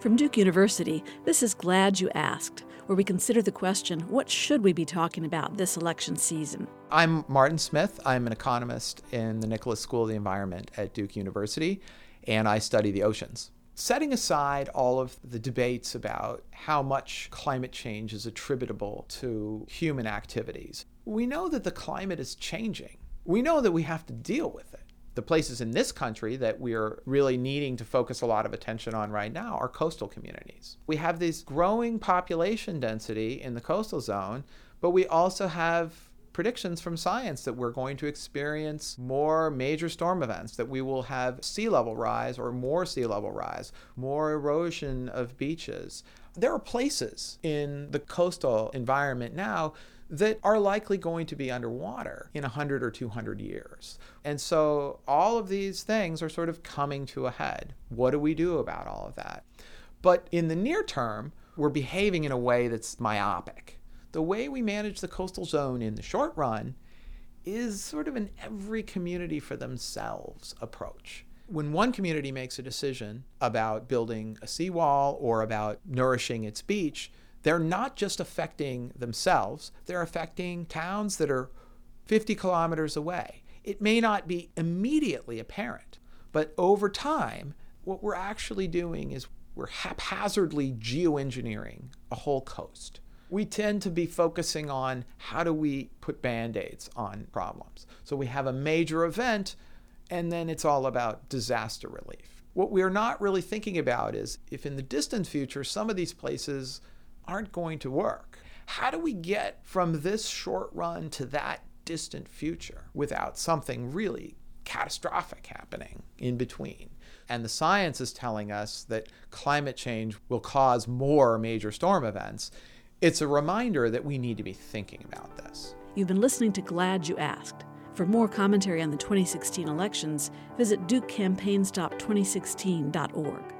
From Duke University, this is Glad You Asked, where we consider the question what should we be talking about this election season? I'm Martin Smith. I'm an economist in the Nicholas School of the Environment at Duke University, and I study the oceans. Setting aside all of the debates about how much climate change is attributable to human activities, we know that the climate is changing. We know that we have to deal with it the places in this country that we're really needing to focus a lot of attention on right now are coastal communities. We have this growing population density in the coastal zone, but we also have predictions from science that we're going to experience more major storm events, that we will have sea level rise or more sea level rise, more erosion of beaches. There are places in the coastal environment now that are likely going to be underwater in 100 or 200 years. And so all of these things are sort of coming to a head. What do we do about all of that? But in the near term, we're behaving in a way that's myopic. The way we manage the coastal zone in the short run is sort of an every community for themselves approach. When one community makes a decision about building a seawall or about nourishing its beach, they're not just affecting themselves, they're affecting towns that are 50 kilometers away. It may not be immediately apparent, but over time, what we're actually doing is we're haphazardly geoengineering a whole coast. We tend to be focusing on how do we put band aids on problems. So we have a major event, and then it's all about disaster relief. What we're not really thinking about is if in the distant future some of these places aren't going to work. How do we get from this short run to that distant future without something really catastrophic happening in between? And the science is telling us that climate change will cause more major storm events. It's a reminder that we need to be thinking about this. You've been listening to Glad You Asked. For more commentary on the 2016 elections, visit DukeCampaignStop2016.org.